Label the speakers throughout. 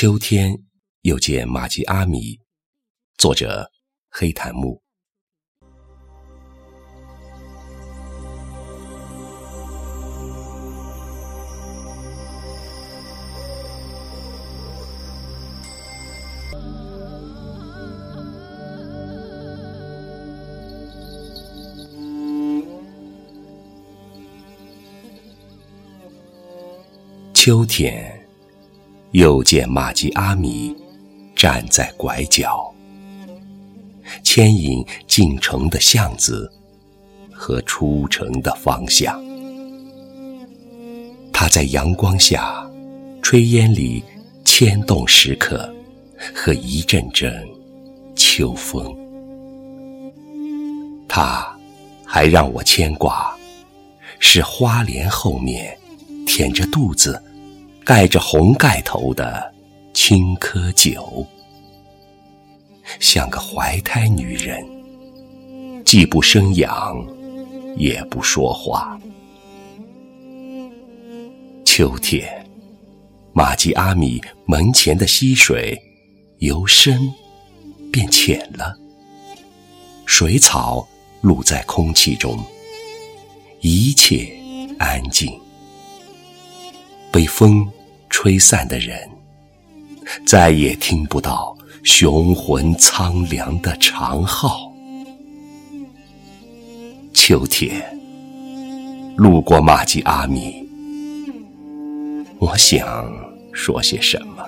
Speaker 1: 秋天又见玛吉阿米，作者黑檀木。秋天。又见玛吉阿米站在拐角，牵引进城的巷子和出城的方向。他在阳光下，炊烟里牵动时刻和一阵阵秋风。他还让我牵挂，是花帘后面舔着肚子。盖着红盖头的青稞酒，像个怀胎女人，既不生养，也不说话。秋天，玛吉阿米门前的溪水由深变浅了，水草露在空气中，一切安静，被风。吹散的人，再也听不到雄浑苍凉的长号。秋天，路过玛吉阿米，我想说些什么？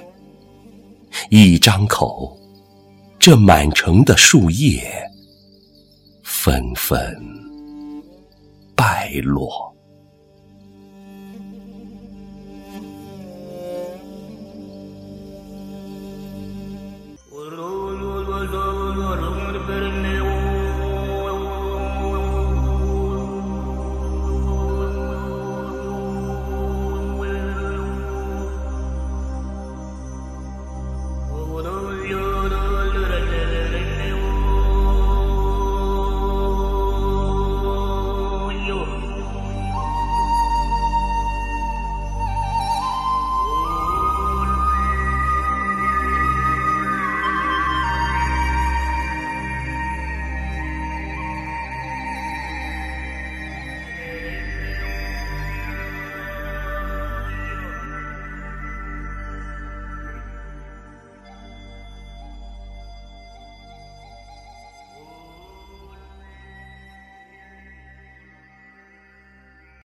Speaker 1: 一张口，这满城的树叶纷纷败落。